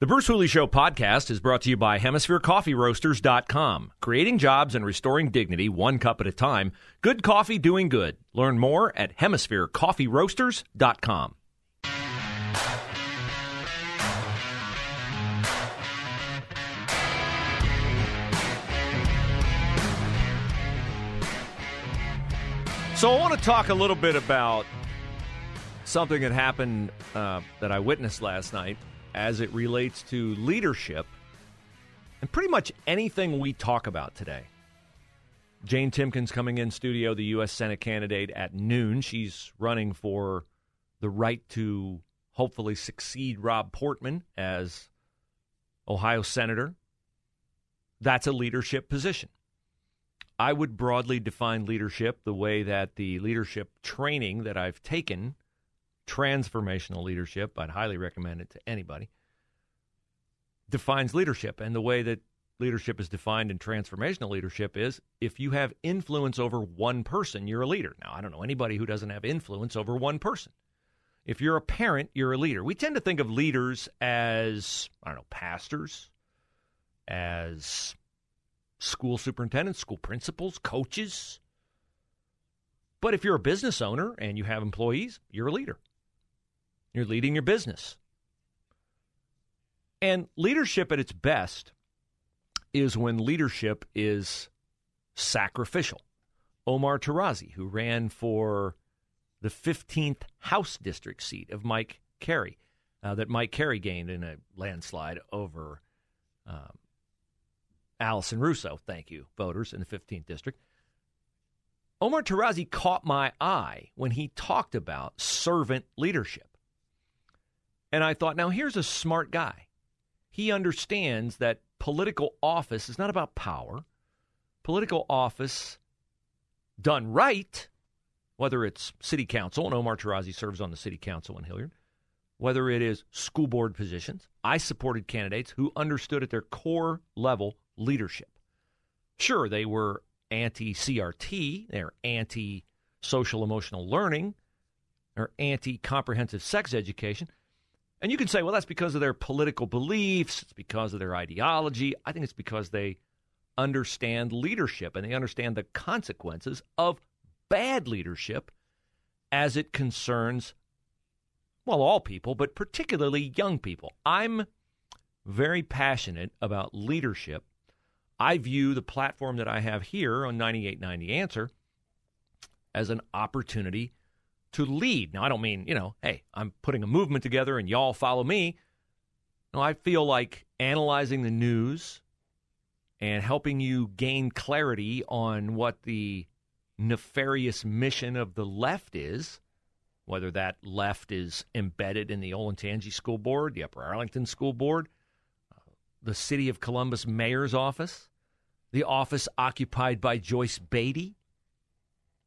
The Bruce Hooley Show podcast is brought to you by HemisphereCoffeeRoasters.com. Creating jobs and restoring dignity one cup at a time. Good coffee doing good. Learn more at HemisphereCoffeeRoasters.com. So I want to talk a little bit about something that happened uh, that I witnessed last night as it relates to leadership and pretty much anything we talk about today. Jane Timken's coming in studio, the U.S. Senate candidate at noon. She's running for the right to hopefully succeed Rob Portman as Ohio Senator. That's a leadership position. I would broadly define leadership the way that the leadership training that I've taken, transformational leadership, I'd highly recommend it to anybody, defines leadership. And the way that leadership is defined in transformational leadership is if you have influence over one person, you're a leader. Now, I don't know anybody who doesn't have influence over one person. If you're a parent, you're a leader. We tend to think of leaders as, I don't know, pastors, as school superintendents, school principals, coaches. But if you're a business owner and you have employees, you're a leader. You're leading your business. And leadership at its best is when leadership is sacrificial. Omar Tarazi, who ran for the 15th House District seat of Mike Carey, uh, that Mike Carey gained in a landslide over um, Allison Russo. Thank you, voters in the 15th District. Omar Tarazi caught my eye when he talked about servant leadership. And I thought, now here's a smart guy. He understands that political office is not about power. Political office done right, whether it's city council, and Omar Tarazi serves on the city council in Hilliard, whether it is school board positions, I supported candidates who understood at their core level leadership. Sure, they were anti CRT, they're anti social emotional learning, they're anti comprehensive sex education. And you can say, well, that's because of their political beliefs, it's because of their ideology. I think it's because they understand leadership and they understand the consequences of bad leadership as it concerns, well, all people, but particularly young people. I'm very passionate about leadership I view the platform that I have here on 9890 Answer as an opportunity to lead. Now, I don't mean, you know, hey, I'm putting a movement together and y'all follow me. No, I feel like analyzing the news and helping you gain clarity on what the nefarious mission of the left is, whether that left is embedded in the Olentangy School Board, the Upper Arlington School Board, uh, the City of Columbus Mayor's Office, the office occupied by Joyce Beatty,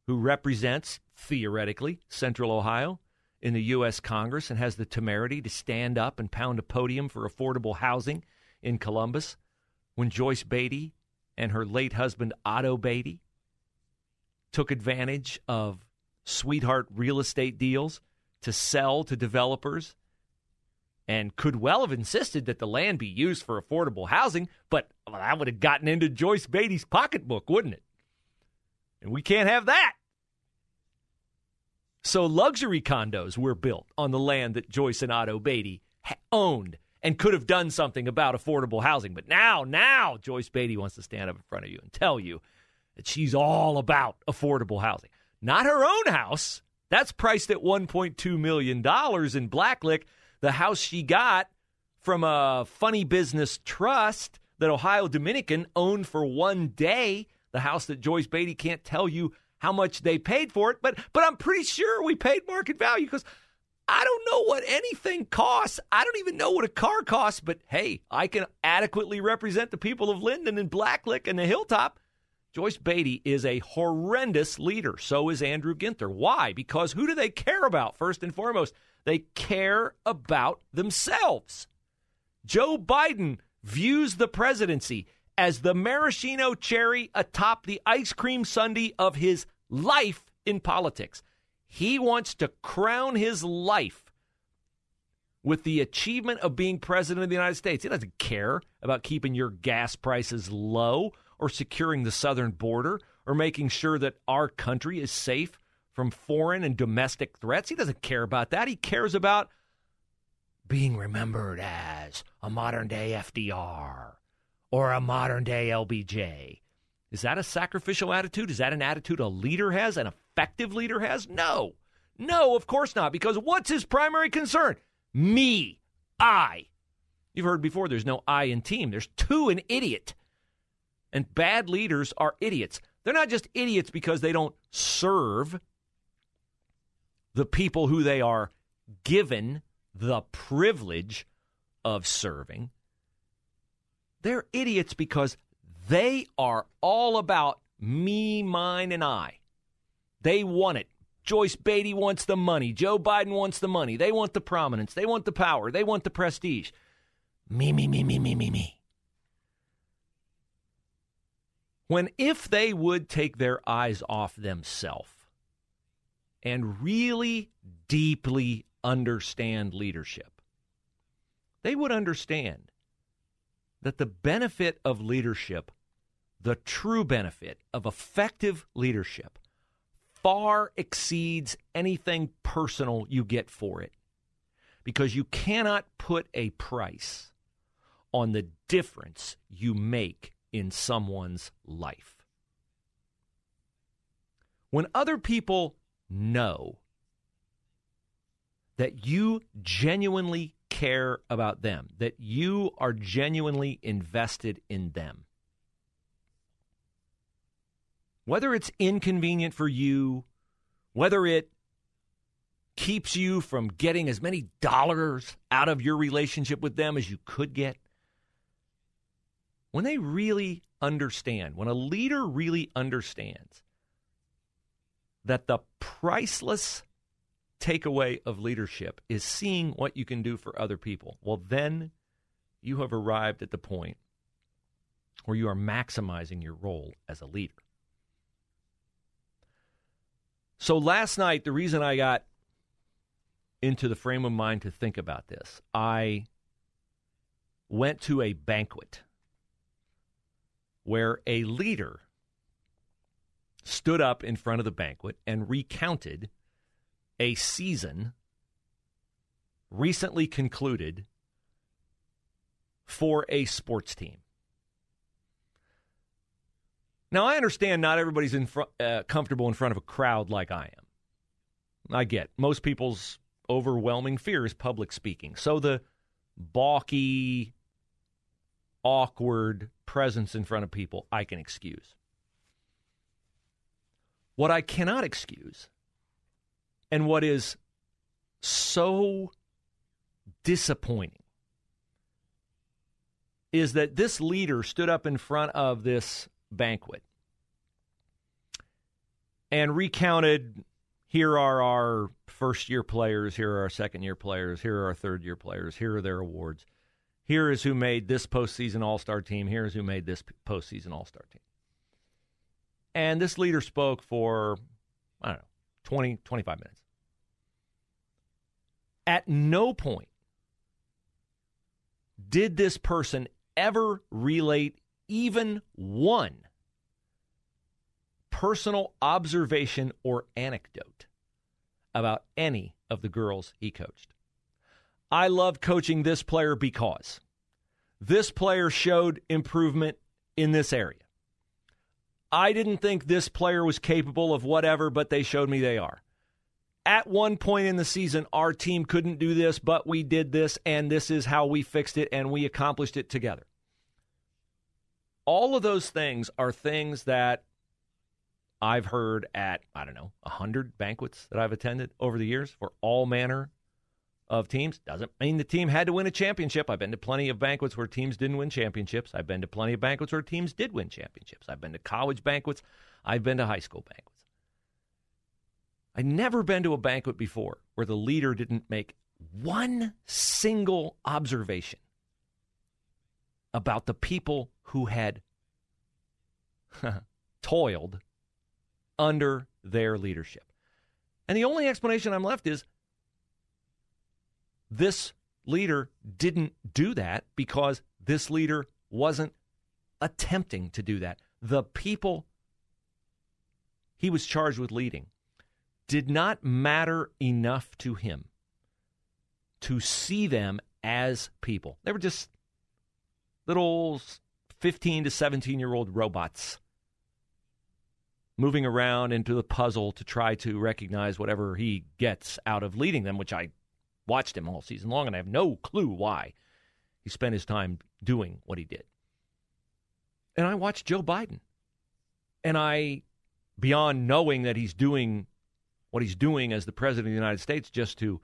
who represents, theoretically, Central Ohio in the U.S. Congress and has the temerity to stand up and pound a podium for affordable housing in Columbus when Joyce Beatty and her late husband, Otto Beatty, took advantage of sweetheart real estate deals to sell to developers and could well have insisted that the land be used for affordable housing, but well, that would have gotten into Joyce Beatty's pocketbook, wouldn't it? And we can't have that. So luxury condos were built on the land that Joyce and Otto Beatty owned and could have done something about affordable housing. But now, now Joyce Beatty wants to stand up in front of you and tell you that she's all about affordable housing. Not her own house. That's priced at $1.2 million in Blacklick the house she got from a funny business trust that Ohio Dominican owned for one day, the house that Joyce Beatty can't tell you how much they paid for it, but but I'm pretty sure we paid market value because I don't know what anything costs. I don't even know what a car costs, but hey, I can adequately represent the people of Linden and Blacklick and the Hilltop. Joyce Beatty is a horrendous leader. So is Andrew Ginther. Why? Because who do they care about first and foremost? They care about themselves. Joe Biden views the presidency as the maraschino cherry atop the ice cream sundae of his life in politics. He wants to crown his life with the achievement of being president of the United States. He doesn't care about keeping your gas prices low or securing the southern border or making sure that our country is safe from foreign and domestic threats. He doesn't care about that. He cares about being remembered as a modern day FDR or a modern day LBJ. Is that a sacrificial attitude? Is that an attitude a leader has, an effective leader has? No. No, of course not, because what's his primary concern? Me. I. You've heard before there's no I in team, there's two an idiot. And bad leaders are idiots. They're not just idiots because they don't serve the people who they are given the privilege of serving. They're idiots because they are all about me, mine, and I. They want it. Joyce Beatty wants the money. Joe Biden wants the money. They want the prominence. They want the power. They want the prestige. Me, me, me, me, me, me, me. When if they would take their eyes off themselves and really deeply understand leadership, they would understand that the benefit of leadership, the true benefit of effective leadership, far exceeds anything personal you get for it. Because you cannot put a price on the difference you make in someone's life. When other people know that you genuinely care about them, that you are genuinely invested in them. Whether it's inconvenient for you, whether it keeps you from getting as many dollars out of your relationship with them as you could get, when they really understand, when a leader really understands that the priceless takeaway of leadership is seeing what you can do for other people, well, then you have arrived at the point where you are maximizing your role as a leader. So last night, the reason I got into the frame of mind to think about this, I went to a banquet where a leader stood up in front of the banquet and recounted a season recently concluded for a sports team. Now, I understand not everybody's in fr- uh, comfortable in front of a crowd like I am. I get most people's overwhelming fear is public speaking. So the balky, awkward presence in front of people, I can excuse. What I cannot excuse and what is so disappointing is that this leader stood up in front of this banquet and recounted here are our first year players, here are our second year players, here are our third year players, here are their awards. Here is who made this postseason All Star team, here is who made this postseason All Star team. And this leader spoke for, I don't know, 20, 25 minutes. At no point did this person ever relate even one personal observation or anecdote about any of the girls he coached. I love coaching this player because this player showed improvement in this area. I didn't think this player was capable of whatever, but they showed me they are at one point in the season, our team couldn't do this, but we did this, and this is how we fixed it, and we accomplished it together. All of those things are things that I've heard at, I don't know, 100 banquets that I've attended over the years for all manner of teams. Doesn't mean the team had to win a championship. I've been to plenty of banquets where teams didn't win championships. I've been to plenty of banquets where teams did win championships. I've been to college banquets. I've been to high school banquets. I'd never been to a banquet before where the leader didn't make one single observation about the people who had toiled under their leadership. And the only explanation I'm left is this leader didn't do that because this leader wasn't attempting to do that. The people he was charged with leading did not matter enough to him to see them as people. They were just little 15 to 17 year old robots moving around into the puzzle to try to recognize whatever he gets out of leading them, which I watched him all season long, and I have no clue why he spent his time doing what he did. And I watched Joe Biden. And I, beyond knowing that he's doing what he's doing as the President of the United States, just to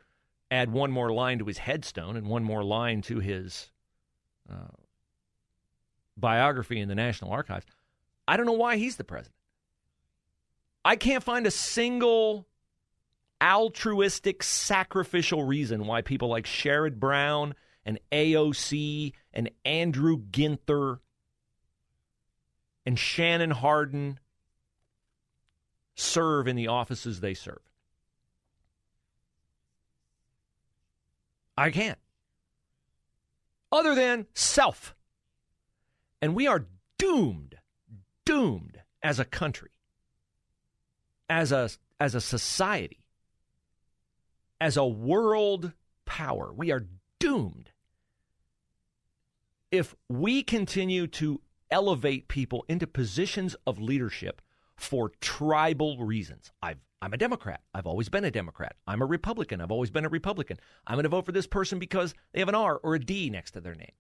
add one more line to his headstone and one more line to his uh, biography in the National Archives, I don't know why he's the president. I can't find a single altruistic, sacrificial reason why people like Sherrod Brown and AOC and Andrew Ginther and Shannon Hardin serve in the offices they serve. I can't. Other than self. And we are doomed, doomed as a country, as a, as a society, as a world power. We are doomed if we continue to elevate people into positions of leadership for tribal reasons. I've, I'm a Democrat. I've always been a Democrat. I'm a Republican. I've always been a Republican. I'm going to vote for this person because they have an R or a D next to their name.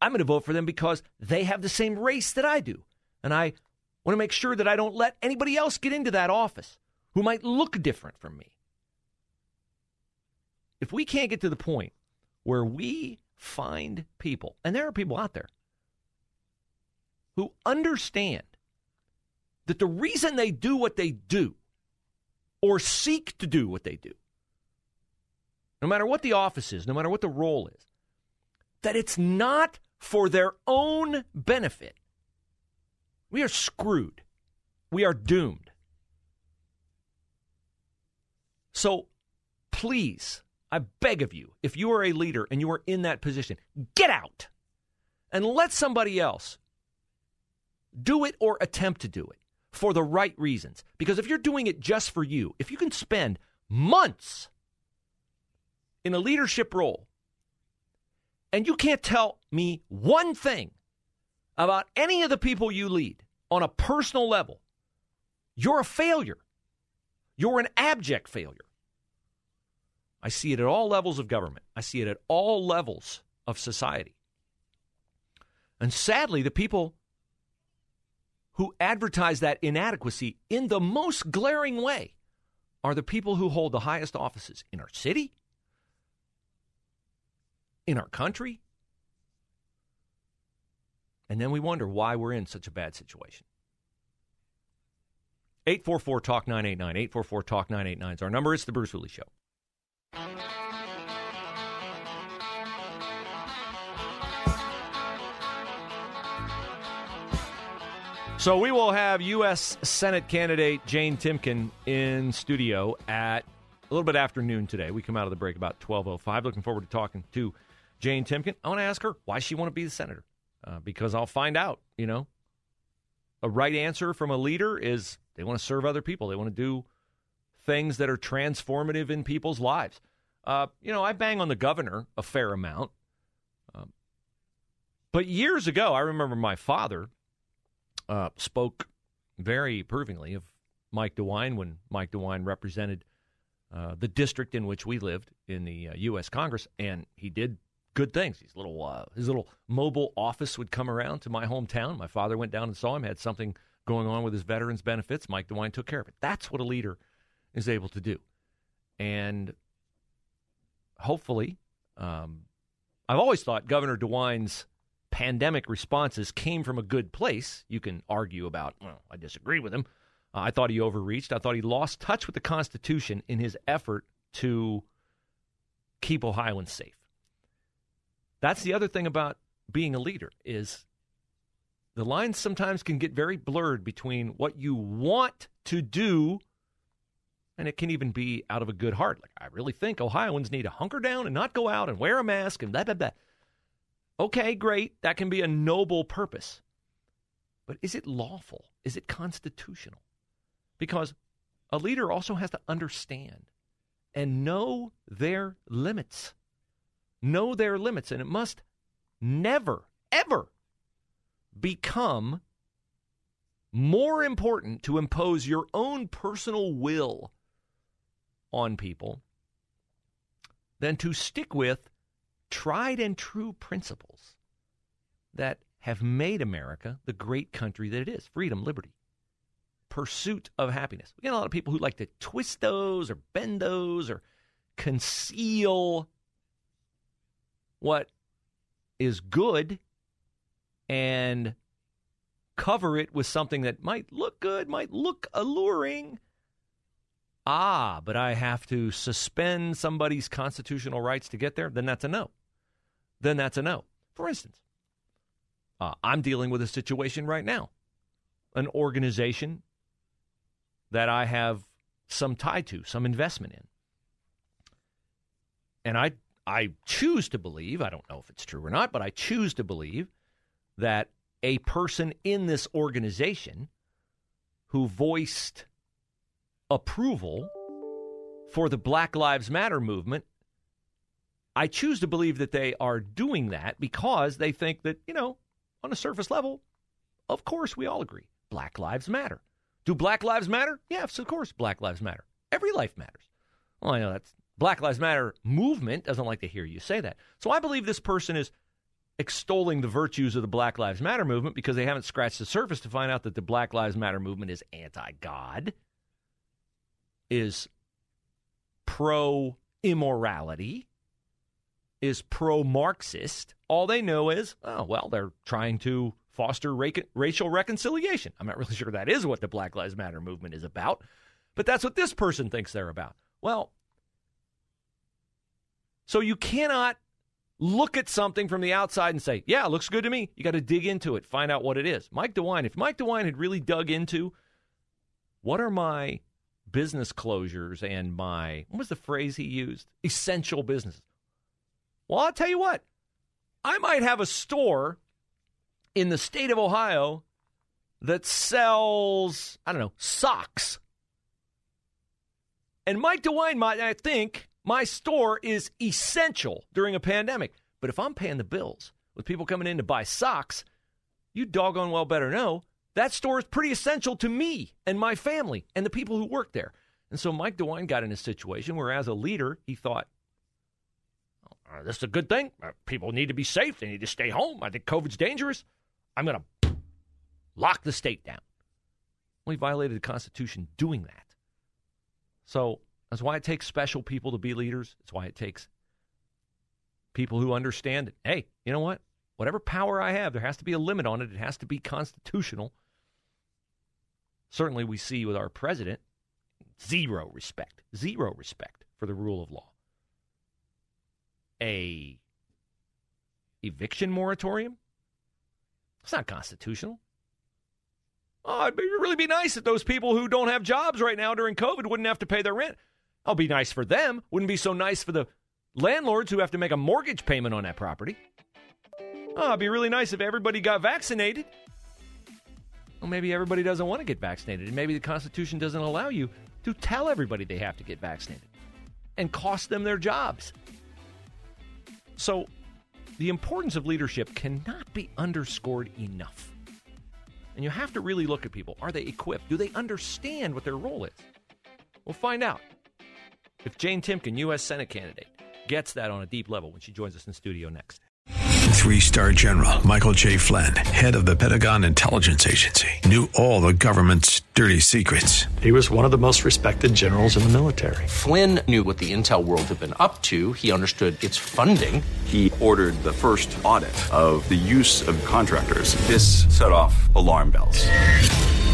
I'm going to vote for them because they have the same race that I do. And I want to make sure that I don't let anybody else get into that office who might look different from me. If we can't get to the point where we find people, and there are people out there who understand that the reason they do what they do or seek to do what they do, no matter what the office is, no matter what the role is, that it's not for their own benefit, we are screwed. We are doomed. So please, I beg of you, if you are a leader and you are in that position, get out and let somebody else do it or attempt to do it for the right reasons. Because if you're doing it just for you, if you can spend months in a leadership role and you can't tell me one thing about any of the people you lead on a personal level, you're a failure. You're an abject failure. I see it at all levels of government. I see it at all levels of society. And sadly, the people who advertise that inadequacy in the most glaring way are the people who hold the highest offices in our city, in our country. And then we wonder why we're in such a bad situation. 844 Talk 989. 844 Talk 989 is our number. It's the Bruce Hooley Show. So we will have U.S. Senate candidate Jane Timken in studio at a little bit after noon today. We come out of the break about 12.05. Looking forward to talking to Jane Timken. I want to ask her why she want to be the senator uh, because I'll find out, you know. A right answer from a leader is they want to serve other people. They want to do things that are transformative in people's lives. Uh, you know, I bang on the governor a fair amount. Um, but years ago, I remember my father uh, spoke very approvingly of Mike DeWine when Mike DeWine represented uh, the district in which we lived in the uh, U.S. Congress, and he did good things. His little uh, his little mobile office would come around to my hometown. My father went down and saw him. Had something going on with his veterans benefits. Mike DeWine took care of it. That's what a leader is able to do. And hopefully, um, I've always thought Governor DeWine's pandemic responses came from a good place. You can argue about, well, I disagree with him. Uh, I thought he overreached. I thought he lost touch with the Constitution in his effort to keep Ohioans safe. That's the other thing about being a leader is the lines sometimes can get very blurred between what you want to do and it can even be out of a good heart. Like I really think Ohioans need to hunker down and not go out and wear a mask and blah blah blah. Okay, great. That can be a noble purpose. But is it lawful? Is it constitutional? Because a leader also has to understand and know their limits. Know their limits. And it must never, ever become more important to impose your own personal will on people than to stick with tried and true principles that have made America the great country that it is freedom, liberty, pursuit of happiness. We get a lot of people who like to twist those or bend those or conceal what is good and cover it with something that might look good, might look alluring. Ah, but I have to suspend somebody's constitutional rights to get there, then that's a no. Then that's a no. For instance, uh, I'm dealing with a situation right now. An organization that I have some tie to, some investment in. And I I choose to believe, I don't know if it's true or not, but I choose to believe that a person in this organization who voiced approval for the Black Lives Matter movement, I choose to believe that they are doing that because they think that, you know, on a surface level, of course we all agree. Black lives matter. Do Black lives matter? Yes, of course Black lives matter. Every life matters. Well, I know that's Black Lives Matter movement doesn't like to hear you say that. So I believe this person is extolling the virtues of the Black Lives Matter movement because they haven't scratched the surface to find out that the Black Lives Matter movement is anti God, is pro immorality, is pro Marxist. All they know is, oh, well, they're trying to foster ra- racial reconciliation. I'm not really sure that is what the Black Lives Matter movement is about, but that's what this person thinks they're about. Well, so you cannot look at something from the outside and say, yeah, looks good to me. You got to dig into it, find out what it is. Mike DeWine, if Mike DeWine had really dug into what are my business closures and my, what was the phrase he used? Essential businesses. Well, I'll tell you what, I might have a store in the state of Ohio that sells, I don't know, socks. And Mike DeWine might, I think, my store is essential during a pandemic. But if I'm paying the bills with people coming in to buy socks, you doggone well better know that store is pretty essential to me and my family and the people who work there. And so Mike DeWine got in a situation where, as a leader, he thought, oh, this is a good thing. Uh, people need to be safe. They need to stay home. I think COVID's dangerous. I'm going to lock the state down. He violated the Constitution doing that. So that's why it takes special people to be leaders. It's why it takes people who understand it. Hey, you know what? Whatever power I have, there has to be a limit on it. It has to be constitutional. Certainly, we see with our president zero respect, zero respect for the rule of law. A eviction moratorium? It's not constitutional. Oh, it'd really be nice that those people who don't have jobs right now during COVID wouldn't have to pay their rent. I'll be nice for them. Wouldn't be so nice for the landlords who have to make a mortgage payment on that property. Oh, it'd be really nice if everybody got vaccinated. Well, maybe everybody doesn't want to get vaccinated, and maybe the Constitution doesn't allow you to tell everybody they have to get vaccinated and cost them their jobs. So, the importance of leadership cannot be underscored enough. And you have to really look at people. Are they equipped? Do they understand what their role is? We'll find out if Jane Timken, U.S. Senate candidate, gets that on a deep level when she joins us in studio next. Three star general Michael J. Flynn, head of the Pentagon Intelligence Agency, knew all the government's dirty secrets. He was one of the most respected generals in the military. Flynn knew what the intel world had been up to. He understood its funding. He ordered the first audit of the use of contractors. This set off alarm bells.